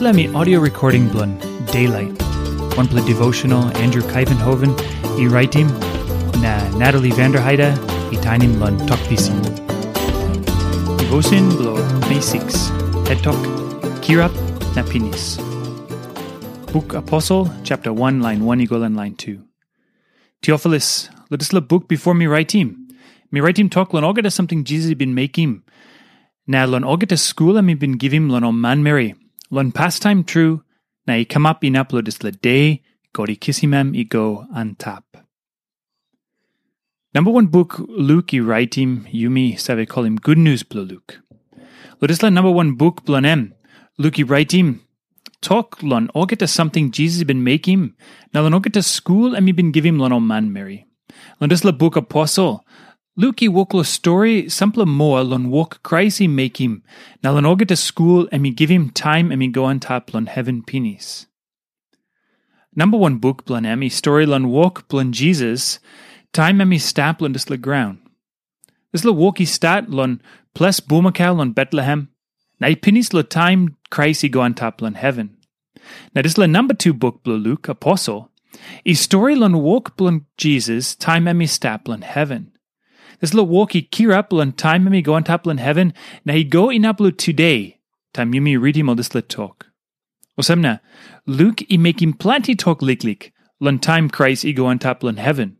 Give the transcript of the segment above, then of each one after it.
Me audio recording blun Daylight. One play devotional Andrew Kuyvenhoven, e writing na Natalie Vanderheide, e tainim lun talk pisin. Devotion blo May 6. Head talk Kirap na pinis. Book Apostle, chapter 1, line 1 equal and line 2. Theophilus, let us look book before me write him. Me write him talk lon ogeta something Jesus been him. Now lon ogeta school me been him lon on man Mary. Lon pastime true, na i come up in upload is le day, go di kissimem i go tap. Number one book, Luke i write him, Yumi save call him Good News Blue Luke. Lodisla number one book blanem, Luke i write him, talk lon ogeta something Jesus been him, na lon ogeta school and me been him lon on man Mary. Lon la book apostle, Luki woklo story sample moa lon walk crazy make him. Na lon oge to school and me give him time and me go on top lon heaven penis. Number one book blon emi story lon walk blon Jesus. Time emi stap lon dis le ground. This le walky stat lon plus boomakal lon Bethlehem. Na i penis lo time crazy go on top lon heaven. Now this le number two book blon Luke apostle. I story lon walk blon Jesus. Time emi stap lon heaven. This little walkie kirapl and time me go on tapl in heaven, na he go in upload today. Time yumi read him all this lit talk. Osemna, Luke i him plenty talk lik lik, lun time Christ i go on tapl in heaven.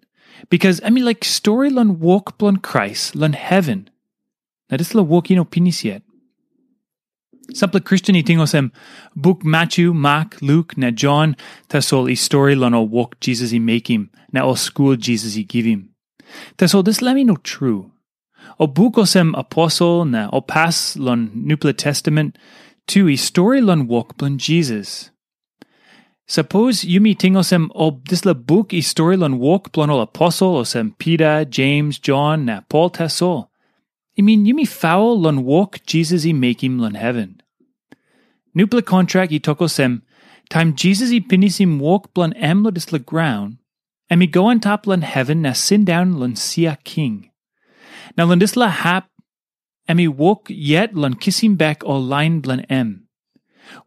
Because I mean like story lun walk blun Christ lun heaven. Na this little walkie no pinis yet. Sample Christian itingosem book Matthew, Mark, Luke, na John, tasol i story lun o walk Jesus i make him, na o school Jesus i give him. Teso this me no true. O bukosem apostle na opas lon Nuple Testament tu i story lon walk blon Jesus. Suppose yumi tingosem o this la book i story lon walk blon ol apostle osem Peter, James, John na Paul teso. I mean yumi foul lon walk Jesus i make him lon heaven. Nuple contract i tokosem time Jesus i pinisim walk blon em lo dis la ground and me go on top lun heaven na sin down lun sia king. Now lun dis la hap, and me walk yet lun kissing back all line blun em.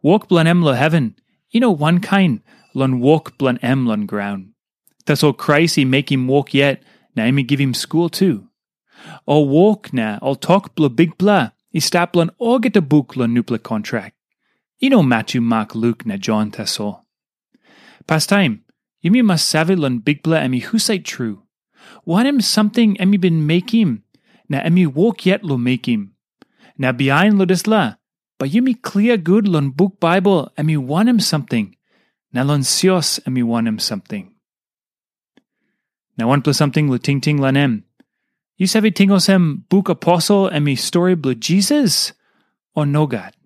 Walk blun em lo heaven, you know one kind, lun walk blun em lun ground. That's all Christ he make him walk yet, na me give him school too. All walk na, all talk blo big blah, he stap lun all get a book lun nupla contract. You know Matthew, Mark, Luke na John tasso. Past time, Yumi mas savilan bigbla emi husay true. Wanem something emi bin make him. Na emi walk yet lo make him. Na behind lo disla. But yumi clear good lon book Bible emi wanem something. Na lon sios emi wanem something. Na one plus something lo ting ting lanem. You sabi tingosem book apostle emi story blo Jesus? Or no God?